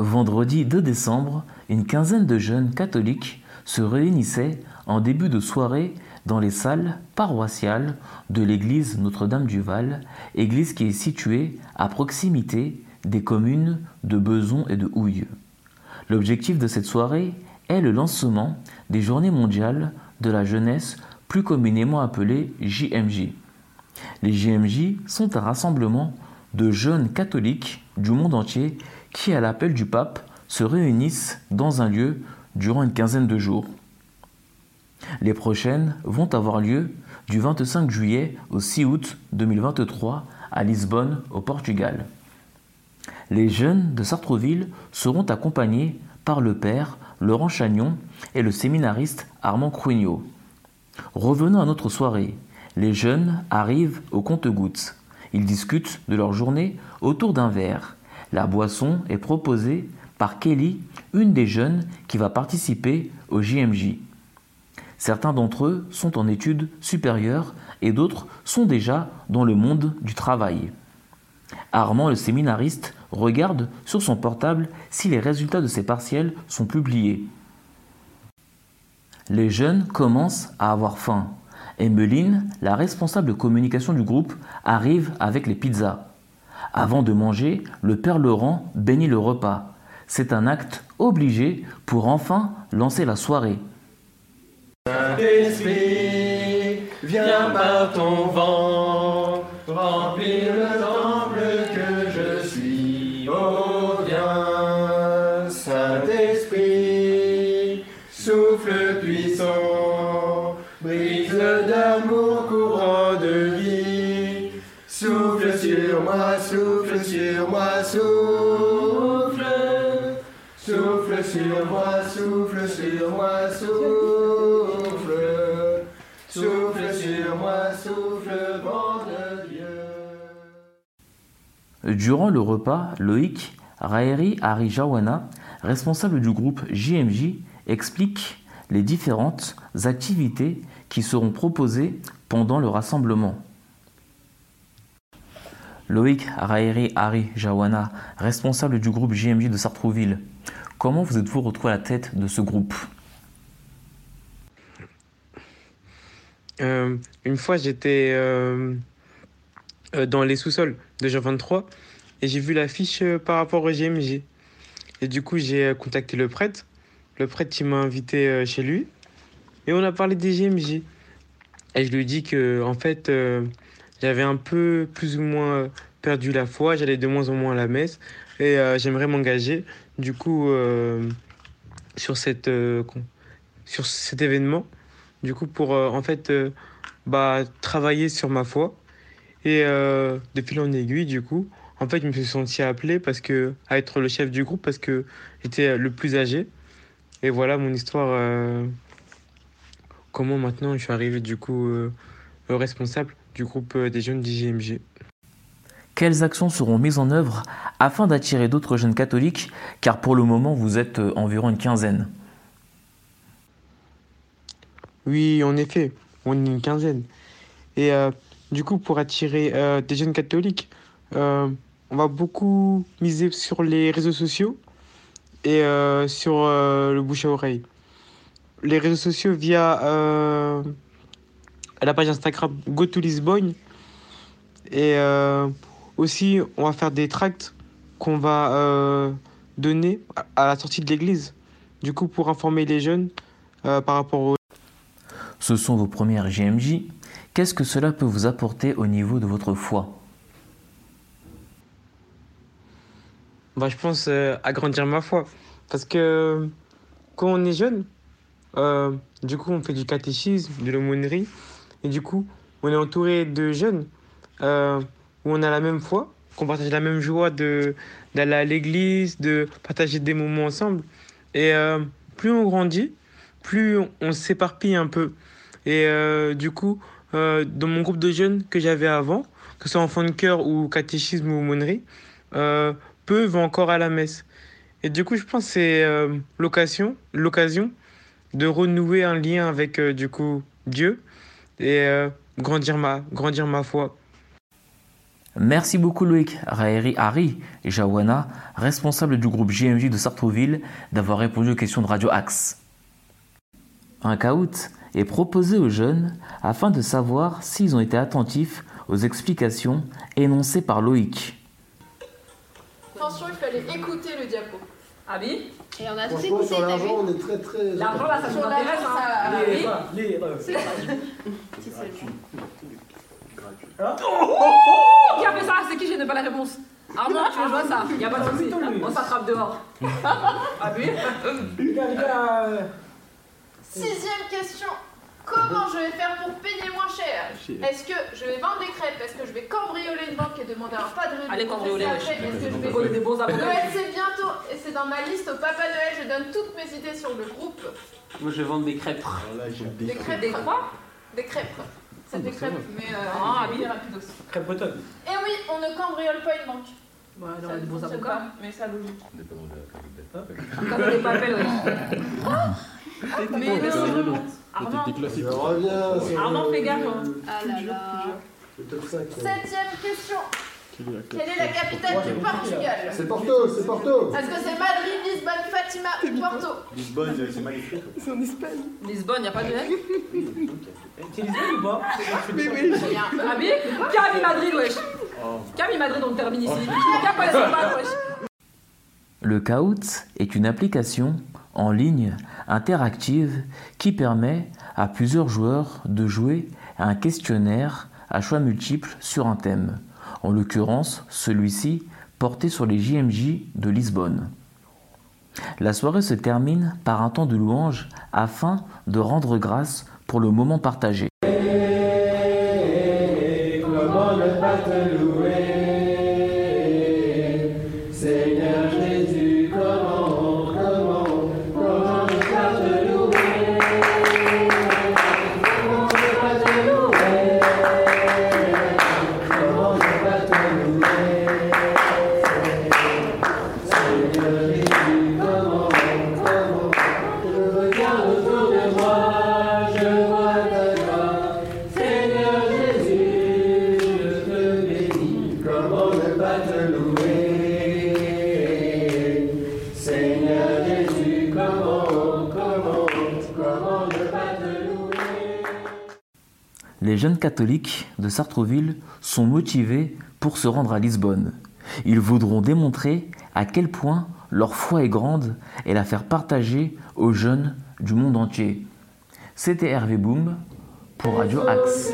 Vendredi 2 décembre, une quinzaine de jeunes catholiques se réunissaient en début de soirée dans les salles paroissiales de l'église Notre-Dame du Val, église qui est située à proximité des communes de Beson et de Houille. L'objectif de cette soirée est le lancement des Journées mondiales de la jeunesse, plus communément appelées JMJ. Les JMJ sont un rassemblement de jeunes catholiques du monde entier qui, à l'appel du pape, se réunissent dans un lieu durant une quinzaine de jours. Les prochaines vont avoir lieu du 25 juillet au 6 août 2023 à Lisbonne, au Portugal. Les jeunes de Sartreville seront accompagnés par le père Laurent Chagnon et le séminariste Armand Cruignot. Revenons à notre soirée. Les jeunes arrivent au compte-gouttes. Ils discutent de leur journée autour d'un verre. La boisson est proposée par Kelly, une des jeunes qui va participer au JMJ. Certains d'entre eux sont en études supérieures et d'autres sont déjà dans le monde du travail. Armand, le séminariste, regarde sur son portable si les résultats de ses partiels sont publiés. Les jeunes commencent à avoir faim. Emmeline, la responsable de communication du groupe, arrive avec les pizzas. Avant de manger, le père Laurent bénit le repas. C'est un acte obligé pour enfin lancer la soirée. Saint-Esprit, viens par ton vent, remplir le temple que je suis. Oh, viens, Saint-Esprit, souffle puissant, brise d'amour souffle sur moi, souffle. Souffle sur moi, souffle sur moi, souffle. Souffle sur moi, souffle, vent de Dieu. Durant le repas, Loïc Raeri Arijawana, responsable du groupe JMJ, explique les différentes activités qui seront proposées pendant le rassemblement. Loïc Raeri Arijawana, responsable du groupe JMJ de Sartrouville, comment vous êtes-vous retrouvé à la tête de ce groupe? Euh, une fois, j'étais euh, euh, dans les sous-sols de Jean 23 et j'ai vu l'affiche par rapport au GMG. Et du coup, j'ai contacté le prêtre. Le prêtre, m'a invité chez lui et on a parlé des GMJ. Et je lui ai dit que, en fait, j'avais un peu plus ou moins euh, perdu la foi, j'allais de moins en moins à la messe et euh, j'aimerais m'engager, du coup, euh, sur, cette, sur cet événement du coup pour en fait bah, travailler sur ma foi et de fil en aiguille du coup en fait je me suis senti appelé parce que à être le chef du groupe parce que j'étais le plus âgé. Et voilà mon histoire comment maintenant je suis arrivé du coup responsable du groupe euh, des jeunes d'IGMG Quelles actions seront mises en œuvre afin d'attirer d'autres jeunes catholiques? Car pour le moment, vous êtes euh, environ une quinzaine. Oui, en effet, on est une quinzaine. Et euh, du coup, pour attirer euh, des jeunes catholiques, euh, on va beaucoup miser sur les réseaux sociaux et sur le bouche à oreille. Les réseaux sociaux via la page Instagram Go to Lisbonne. Et euh, aussi, on va faire des tracts qu'on va euh, donner à- à la sortie de l'église. Du coup, pour informer les jeunes euh, par rapport au Ce sont vos premières JMJ. Qu'est-ce que cela peut vous apporter au niveau de votre foi? Bah, je pense euh, agrandir ma foi. Parce que quand on est jeune, euh, du coup, on fait du catéchisme, de l'aumônerie. Et du coup, on est entouré de jeunes euh, où on a la même foi, qu'on partage la même joie de, d'aller à l'église, de partager des moments ensemble. Et euh, plus on grandit, plus on, s'éparpille un peu. Et euh, du coup, dans mon groupe de jeunes que j'avais avant, que ce soit enfant de cœur ou catéchisme ou aumônerie, peu vont encore à la messe. Et du coup, je pense que c'est l'occasion, l'occasion de renouer un lien avec du coup Dieu et euh, grandir ma, grandir ma foi. Merci beaucoup Loïc, Raeri Harry et Jawana, responsables du groupe JMJ de Sartrouville, d'avoir répondu aux questions de Radio Axe. Un caout est proposé aux jeunes afin de savoir s'ils ont été attentifs aux explications énoncées par Loïc. Attention, il fallait écouter. Ah oui Et on a tous écouté, sur l'argent, on est très très. L'argent là, ça nous intéresse. Hein. ça- Ah oui. Lire. Si seulement. Qui a fait ça C'est qui J'ai pas la réponse. Armand, tu veux jouer à ça Y a pas de souci. On s'attrape dehors. Ah oui Les les euh, Sixième question. Comment je vais faire pour payer Est-ce que je vais vendre des crêpes? Est-ce que je vais cambrioler une banque et demander un pas de rue Allez, cambrioler, Est-ce que je vais... Voler des bons avocats. Noël? C'est bientôt et c'est dans ma liste au Papa Noël. Je donne toutes mes idées sur le groupe. Moi, je vais vendre des crêpes. Des crêpes. Des quoi Des crêpes. C'est des crêpes, mais euh, Ah, oui. rapidos. Crêpe bretonne. Et oui, on ne cambriole pas une banque. Ouais, Ça non, ne des bons avocats. pas, mais ça logique. On n'est pas appel, ouais. Mais non. Armand, Je reviens sur. Armand, le- fais gaffe. le- Ah là là. Le top 5. Septième question. Quelle est la capitale du Portugal? C'est Porto, c'est Porto. Est-ce que c'est Madrid, Lisbonne, Fatima ou Porto? Lisbonne, c'est mal écrit. Lisbonne, y a pas de L T'es Lisbonne ou pas? Il y a un- Ah oui? Qui a mis Madrid, wesh. Mis Madrid, on termine ici. Qui a pas les bac, wesh. Le Kahoot est une application en ligne interactive qui permet à plusieurs joueurs de jouer à un questionnaire à choix multiples sur un thème. En l'occurrence, celui-ci porté sur les JMJ de Lisbonne. La soirée se termine par un temps de louange afin de rendre grâce pour le moment partagé. Les jeunes catholiques de Sartrouville sont motivés pour se rendre à Lisbonne. Ils voudront démontrer à quel point leur foi est grande et la faire partager aux jeunes du monde entier. C'était Hervé Boom pour Radio Axe.